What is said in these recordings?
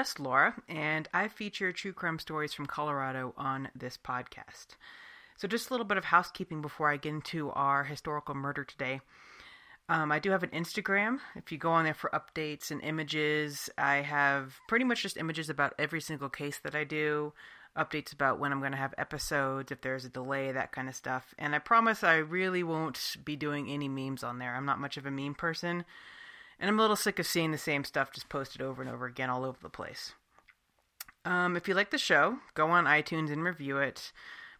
just Laura, and I feature true crime stories from Colorado on this podcast. So, just a little bit of housekeeping before I get into our historical murder today. Um, I do have an Instagram. If you go on there for updates and images, I have pretty much just images about every single case that I do updates about when I'm going to have episodes, if there's a delay, that kind of stuff. And I promise I really won't be doing any memes on there. I'm not much of a meme person. And I'm a little sick of seeing the same stuff just posted over and over again all over the place. Um, if you like the show, go on iTunes and review it.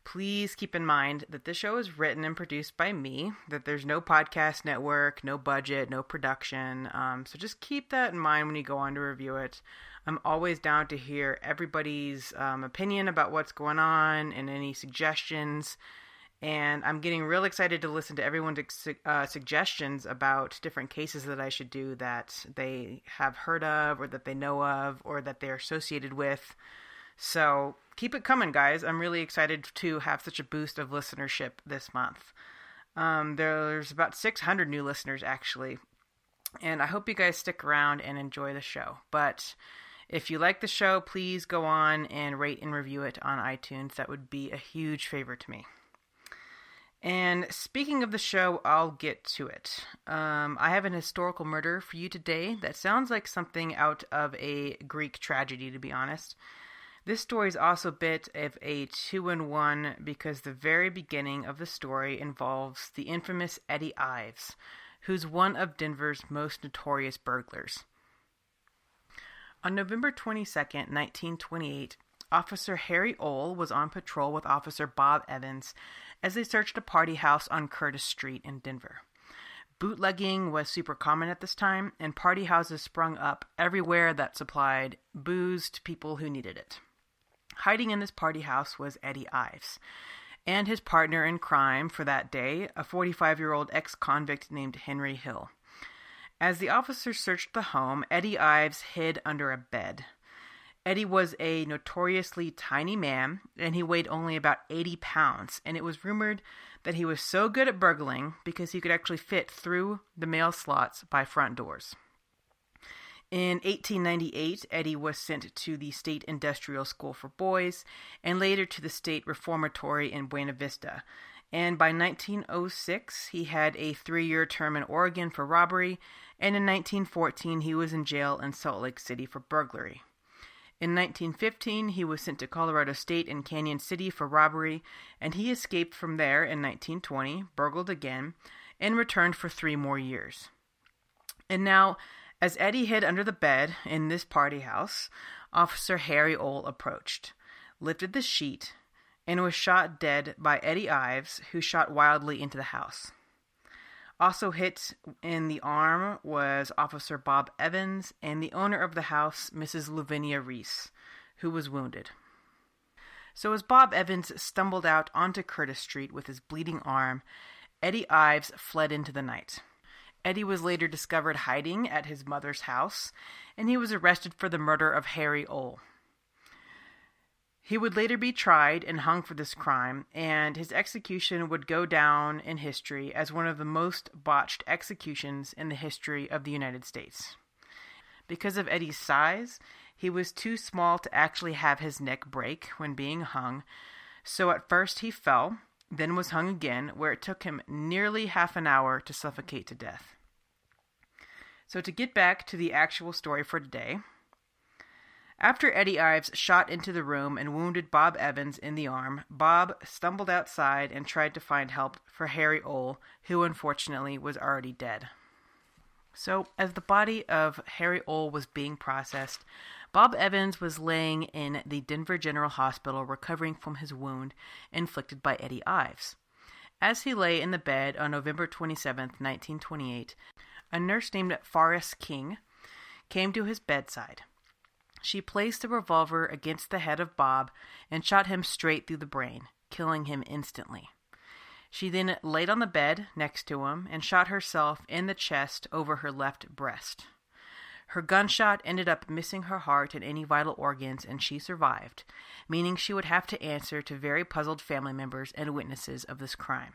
Please keep in mind that this show is written and produced by me, that there's no podcast network, no budget, no production. Um, so just keep that in mind when you go on to review it. I'm always down to hear everybody's um, opinion about what's going on and any suggestions. And I'm getting real excited to listen to everyone's uh, suggestions about different cases that I should do that they have heard of, or that they know of, or that they're associated with. So keep it coming, guys. I'm really excited to have such a boost of listenership this month. Um, there's about 600 new listeners, actually. And I hope you guys stick around and enjoy the show. But if you like the show, please go on and rate and review it on iTunes. That would be a huge favor to me. And speaking of the show, I'll get to it. Um, I have an historical murder for you today that sounds like something out of a Greek tragedy, to be honest. This story is also a bit of a two in one because the very beginning of the story involves the infamous Eddie Ives, who's one of Denver's most notorious burglars. On November 22, 1928, Officer Harry Ohl was on patrol with Officer Bob Evans as they searched a party house on Curtis Street in Denver. Bootlegging was super common at this time, and party houses sprung up everywhere that supplied booze to people who needed it. Hiding in this party house was Eddie Ives, and his partner in crime for that day, a 45 year old ex convict named Henry Hill. As the officers searched the home, Eddie Ives hid under a bed. Eddie was a notoriously tiny man, and he weighed only about 80 pounds, and it was rumored that he was so good at burgling because he could actually fit through the mail slots by front doors. In 1898, Eddie was sent to the State Industrial School for Boys and later to the State Reformatory in Buena Vista, and by 1906 he had a three year term in Oregon for robbery, and in 1914 he was in jail in Salt Lake City for burglary. In 1915, he was sent to Colorado State in Cañon City for robbery, and he escaped from there in 1920, burgled again, and returned for three more years. And now, as Eddie hid under the bed in this party house, Officer Harry Ohl approached, lifted the sheet, and was shot dead by Eddie Ives, who shot wildly into the house. Also hit in the arm was Officer Bob Evans and the owner of the house, Mrs. Lavinia Reese, who was wounded. So as Bob Evans stumbled out onto Curtis Street with his bleeding arm, Eddie Ives fled into the night. Eddie was later discovered hiding at his mother's house, and he was arrested for the murder of Harry Ohl. He would later be tried and hung for this crime, and his execution would go down in history as one of the most botched executions in the history of the United States. Because of Eddie's size, he was too small to actually have his neck break when being hung, so at first he fell, then was hung again, where it took him nearly half an hour to suffocate to death. So, to get back to the actual story for today, after Eddie Ives shot into the room and wounded Bob Evans in the arm, Bob stumbled outside and tried to find help for Harry Ohl, who unfortunately was already dead. So, as the body of Harry Ohl was being processed, Bob Evans was laying in the Denver General Hospital recovering from his wound inflicted by Eddie Ives. As he lay in the bed on November 27, 1928, a nurse named Forrest King came to his bedside. She placed the revolver against the head of Bob and shot him straight through the brain, killing him instantly. She then laid on the bed next to him and shot herself in the chest over her left breast. Her gunshot ended up missing her heart and any vital organs, and she survived, meaning she would have to answer to very puzzled family members and witnesses of this crime.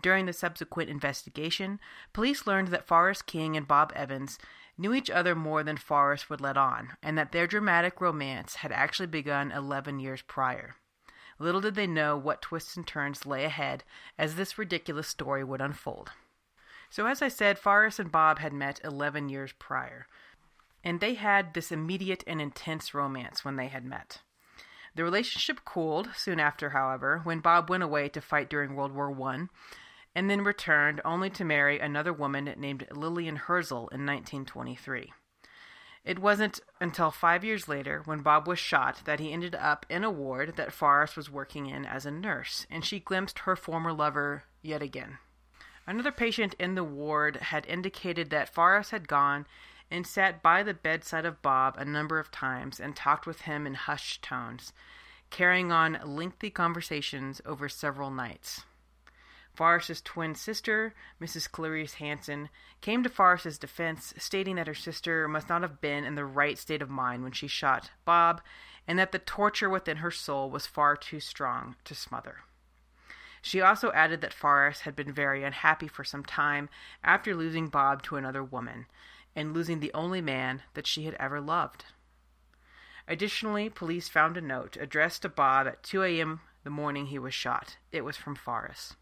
During the subsequent investigation, police learned that Forrest King and Bob Evans knew each other more than Forrest would let on, and that their dramatic romance had actually begun 11 years prior. Little did they know what twists and turns lay ahead as this ridiculous story would unfold. So, as I said, Forrest and Bob had met 11 years prior, and they had this immediate and intense romance when they had met. The relationship cooled soon after, however, when Bob went away to fight during World War I and then returned only to marry another woman named Lillian Herzl in 1923. It wasn't until five years later, when Bob was shot, that he ended up in a ward that Forrest was working in as a nurse, and she glimpsed her former lover yet again. Another patient in the ward had indicated that Forrest had gone and sat by the bedside of Bob a number of times and talked with him in hushed tones, carrying on lengthy conversations over several nights. Forrest's twin sister, Mrs. Clarice Hanson, came to Forrest's defense, stating that her sister must not have been in the right state of mind when she shot Bob, and that the torture within her soul was far too strong to smother. She also added that Forrest had been very unhappy for some time after losing Bob to another woman, and losing the only man that she had ever loved. Additionally, police found a note addressed to Bob at 2 a.m. the morning he was shot. It was from Forrest.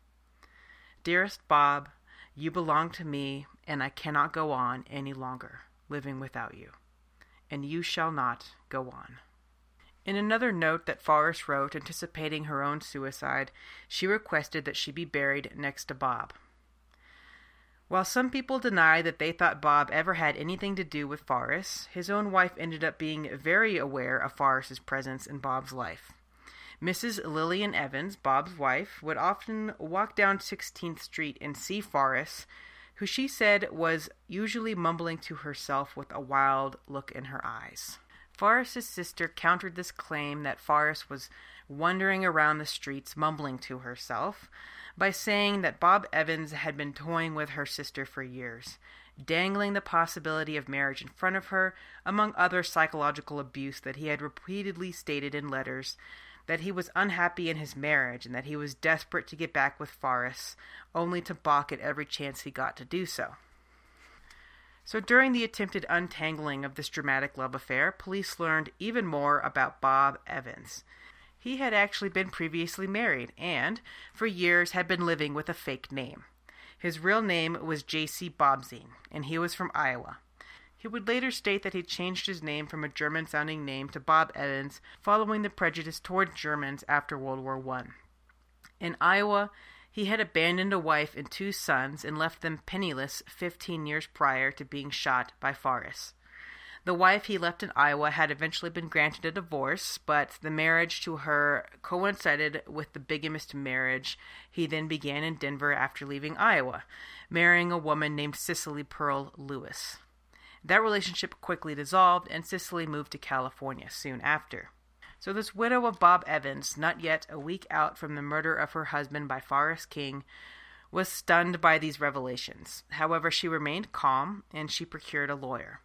Dearest Bob, you belong to me, and I cannot go on any longer living without you. And you shall not go on. In another note that Forrest wrote, anticipating her own suicide, she requested that she be buried next to Bob. While some people deny that they thought Bob ever had anything to do with Forrest, his own wife ended up being very aware of Forrest's presence in Bob's life. Mrs. Lillian Evans, Bob's wife, would often walk down 16th Street and see Forrest, who she said was usually mumbling to herself with a wild look in her eyes. Forrest's sister countered this claim that Forrest was wandering around the streets mumbling to herself by saying that Bob Evans had been toying with her sister for years, dangling the possibility of marriage in front of her, among other psychological abuse that he had repeatedly stated in letters that he was unhappy in his marriage and that he was desperate to get back with Forrest, only to balk at every chance he got to do so. So, during the attempted untangling of this dramatic love affair, police learned even more about Bob Evans. He had actually been previously married and, for years, had been living with a fake name. His real name was J.C. Bobzien, and he was from Iowa. He would later state that he changed his name from a German sounding name to Bob Evans following the prejudice toward Germans after World War I. In Iowa, he had abandoned a wife and two sons and left them penniless 15 years prior to being shot by Forrest. The wife he left in Iowa had eventually been granted a divorce, but the marriage to her coincided with the bigamist marriage he then began in Denver after leaving Iowa, marrying a woman named Cicely Pearl Lewis. That relationship quickly dissolved, and Cicely moved to California soon after. So, this widow of Bob Evans, not yet a week out from the murder of her husband by Forrest King, was stunned by these revelations. However, she remained calm and she procured a lawyer.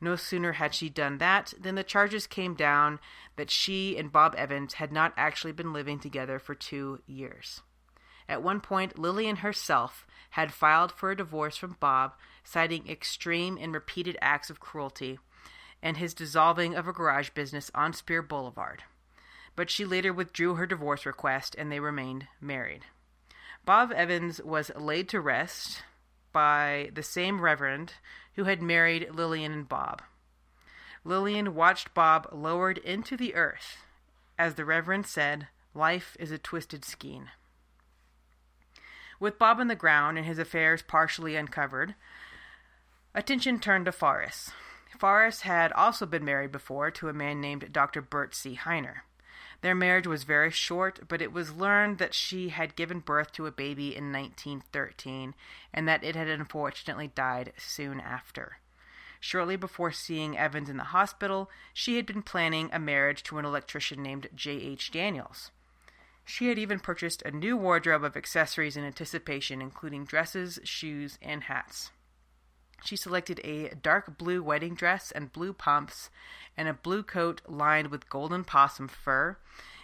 No sooner had she done that than the charges came down that she and Bob Evans had not actually been living together for two years. At one point, Lillian herself had filed for a divorce from Bob, citing extreme and repeated acts of cruelty and his dissolving of a garage business on Speer Boulevard. But she later withdrew her divorce request and they remained married. Bob Evans was laid to rest by the same reverend who had married Lillian and Bob. Lillian watched Bob lowered into the earth. As the reverend said, life is a twisted skein. With Bob on the ground and his affairs partially uncovered, attention turned to Forrest. Forrest had also been married before to a man named Dr. Bert C. Heiner. Their marriage was very short, but it was learned that she had given birth to a baby in 1913 and that it had unfortunately died soon after. Shortly before seeing Evans in the hospital, she had been planning a marriage to an electrician named J.H. Daniels. She had even purchased a new wardrobe of accessories in anticipation, including dresses, shoes, and hats. She selected a dark blue wedding dress and blue pumps and a blue coat lined with golden possum fur,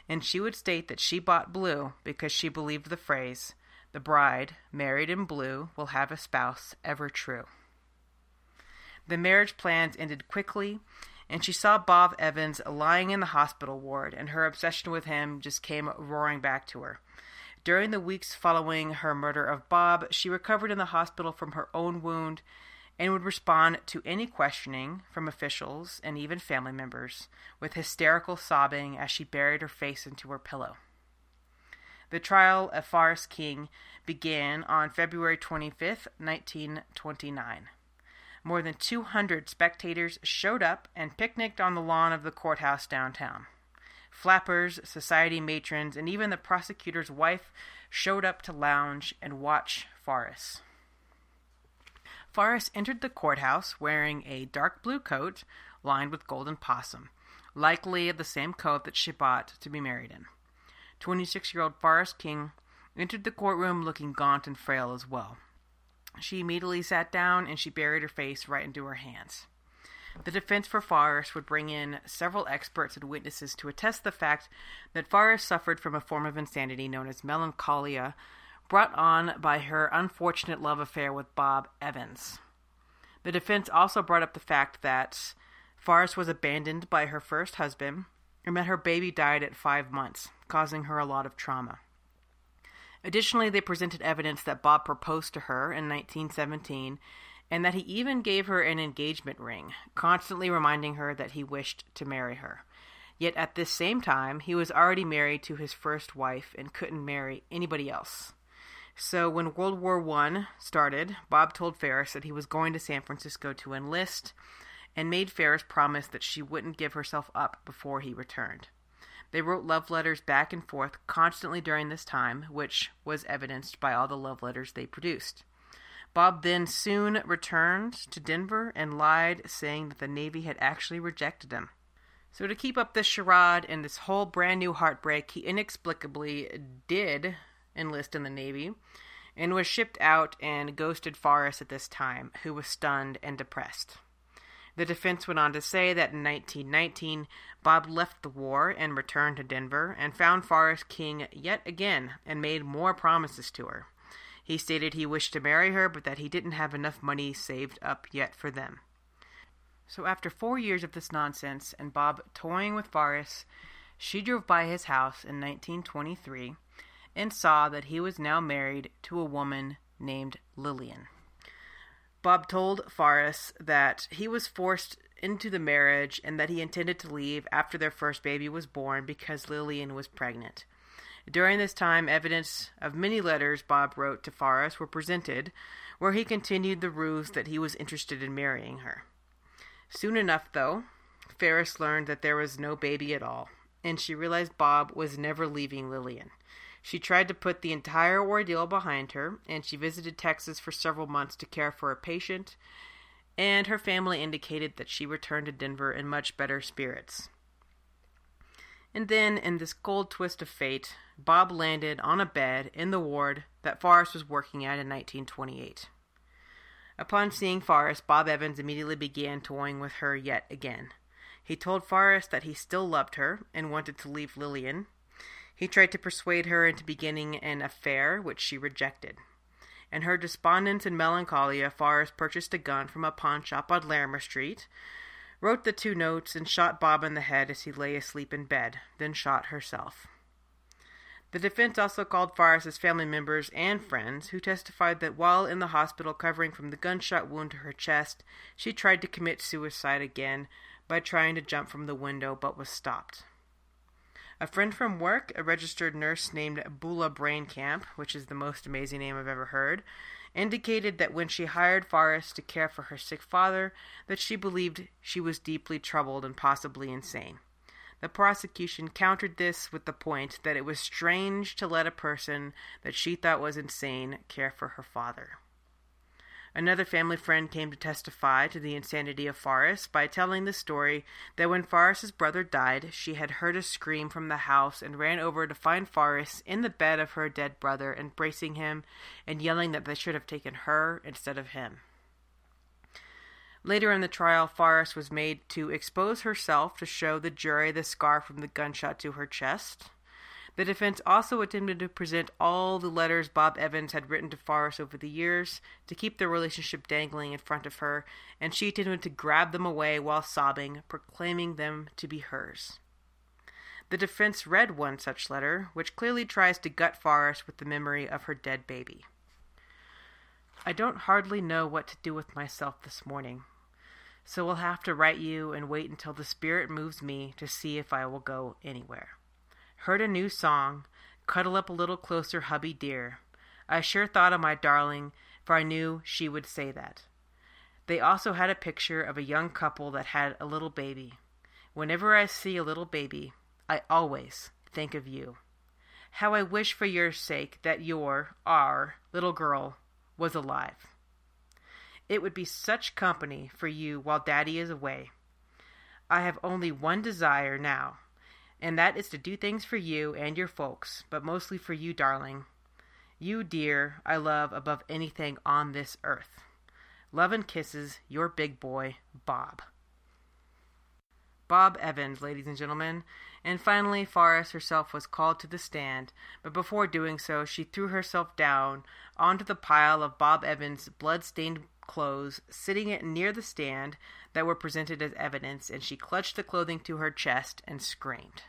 and she would state that she bought blue because she believed the phrase, the bride, married in blue, will have a spouse ever true. The marriage plans ended quickly, and she saw Bob Evans lying in the hospital ward, and her obsession with him just came roaring back to her. During the weeks following her murder of Bob, she recovered in the hospital from her own wound and would respond to any questioning from officials and even family members with hysterical sobbing as she buried her face into her pillow. The trial of Forrest King began on February 25, 1929. More than 200 spectators showed up and picnicked on the lawn of the courthouse downtown. Flappers, society matrons, and even the prosecutor's wife showed up to lounge and watch Forrest. Forrest entered the courthouse wearing a dark blue coat lined with golden possum, likely the same coat that she bought to be married in. 26 year old Forrest King entered the courtroom looking gaunt and frail as well. She immediately sat down and she buried her face right into her hands. The defense for Forrest would bring in several experts and witnesses to attest the fact that Forrest suffered from a form of insanity known as melancholia, brought on by her unfortunate love affair with Bob Evans. The defense also brought up the fact that Forrest was abandoned by her first husband and that her baby died at five months, causing her a lot of trauma. Additionally, they presented evidence that Bob proposed to her in 1917 and that he even gave her an engagement ring, constantly reminding her that he wished to marry her. Yet at this same time, he was already married to his first wife and couldn't marry anybody else. So when World War I started, Bob told Forrest that he was going to San Francisco to enlist and made Forrest promise that she wouldn't give herself up before he returned. They wrote love letters back and forth constantly during this time, which was evidenced by all the love letters they produced. Bob then soon returned to Denver and lied, saying that the Navy had actually rejected him. So, to keep up this charade and this whole brand new heartbreak, he inexplicably did enlist in the Navy and was shipped out and ghosted Forrest at this time, who was stunned and depressed. The defense went on to say that in 1919, Bob left the war and returned to Denver and found Forrest King yet again and made more promises to her. He stated he wished to marry her, but that he didn't have enough money saved up yet for them. So, after four years of this nonsense and Bob toying with Forrest, she drove by his house in 1923 and saw that he was now married to a woman named Lillian. Bob told Forrest that he was forced into the marriage and that he intended to leave after their first baby was born because Lillian was pregnant. During this time, evidence of many letters Bob wrote to Forrest were presented, where he continued the ruse that he was interested in marrying her. Soon enough, though, Forrest learned that there was no baby at all, and she realized Bob was never leaving Lillian. She tried to put the entire ordeal behind her, and she visited Texas for several months to care for a patient, and her family indicated that she returned to Denver in much better spirits. And then, in this cold twist of fate, Bob landed on a bed in the ward that Forrest was working at in 1928. Upon seeing Forrest, Bob Evans immediately began toying with her yet again. He told Forrest that he still loved her and wanted to leave Lillian, he tried to persuade her into beginning an affair, which she rejected. In her despondence and melancholia, Forrest purchased a gun from a pawn shop on Larimer Street, wrote the two notes, and shot Bob in the head as he lay asleep in bed, then shot herself. The defense also called Forrest's family members and friends, who testified that while in the hospital covering from the gunshot wound to her chest, she tried to commit suicide again by trying to jump from the window but was stopped. A friend from work, a registered nurse named Bula Braincamp, which is the most amazing name I've ever heard, indicated that when she hired Forrest to care for her sick father, that she believed she was deeply troubled and possibly insane. The prosecution countered this with the point that it was strange to let a person that she thought was insane care for her father. Another family friend came to testify to the insanity of Forrest by telling the story that when Forrest's brother died, she had heard a scream from the house and ran over to find Forrest in the bed of her dead brother, embracing him and yelling that they should have taken her instead of him. Later in the trial, Forrest was made to expose herself to show the jury the scar from the gunshot to her chest. The defense also attempted to present all the letters Bob Evans had written to Forrest over the years to keep their relationship dangling in front of her, and she attempted to grab them away while sobbing, proclaiming them to be hers. The defense read one such letter, which clearly tries to gut Forrest with the memory of her dead baby. I don't hardly know what to do with myself this morning, so will have to write you and wait until the spirit moves me to see if I will go anywhere heard a new song, cuddle up a little closer, hubby dear. I sure thought of my darling, for I knew she would say that. They also had a picture of a young couple that had a little baby. Whenever I see a little baby, I always think of you. How I wish for your sake that your, our, little girl was alive. It would be such company for you while Daddy is away. I have only one desire now and that is to do things for you and your folks, but mostly for you, darling. You, dear, I love above anything on this earth. Love and kisses, your big boy, Bob. Bob Evans, ladies and gentlemen. And finally, Forrest herself was called to the stand, but before doing so, she threw herself down onto the pile of Bob Evans' blood-stained clothes sitting it near the stand that were presented as evidence, and she clutched the clothing to her chest and screamed.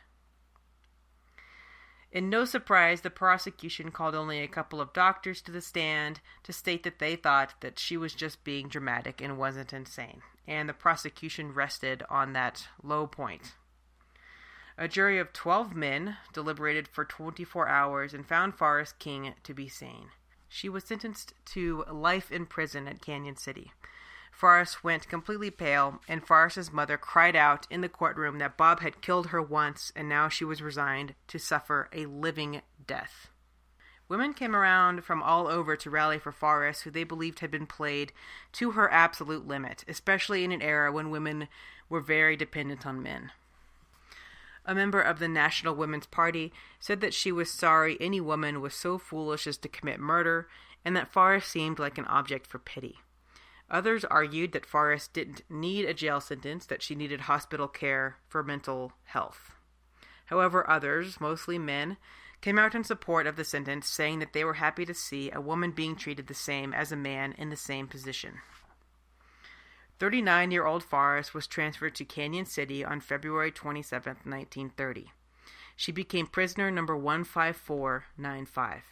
In no surprise, the prosecution called only a couple of doctors to the stand to state that they thought that she was just being dramatic and wasn't insane, and the prosecution rested on that low point. A jury of 12 men deliberated for 24 hours and found Forrest King to be sane. She was sentenced to life in prison at Cañon City. Forrest went completely pale, and Forrest's mother cried out in the courtroom that Bob had killed her once, and now she was resigned to suffer a living death. Women came around from all over to rally for Forrest, who they believed had been played to her absolute limit, especially in an era when women were very dependent on men. A member of the National Women's Party said that she was sorry any woman was so foolish as to commit murder, and that Forrest seemed like an object for pity. Others argued that Forrest didn't need a jail sentence, that she needed hospital care for mental health. However, others, mostly men, came out in support of the sentence, saying that they were happy to see a woman being treated the same as a man in the same position. 39 year old Forrest was transferred to Cañon City on February 27, 1930. She became prisoner number 15495.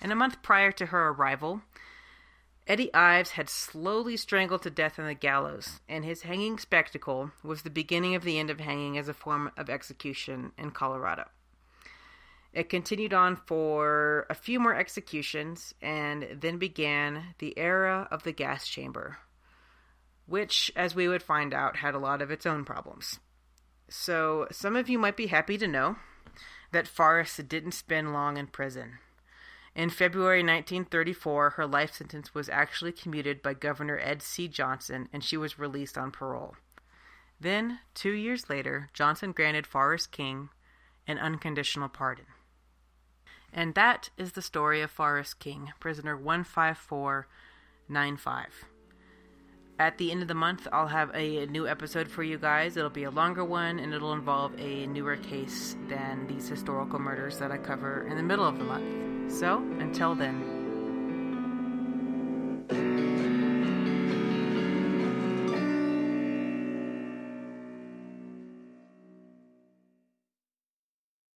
And a month prior to her arrival, Eddie Ives had slowly strangled to death on the gallows, and his hanging spectacle was the beginning of the end of hanging as a form of execution in Colorado. It continued on for a few more executions, and then began the era of the gas chamber, which, as we would find out, had a lot of its own problems. So, some of you might be happy to know that Forrest didn't spend long in prison. In February 1934, her life sentence was actually commuted by Governor Ed C. Johnson, and she was released on parole. Then, two years later, Johnson granted Forrest King an unconditional pardon. And that is the story of Forrest King, prisoner 15495. At the end of the month, I'll have a new episode for you guys. It'll be a longer one and it'll involve a newer case than these historical murders that I cover in the middle of the month. So, until then,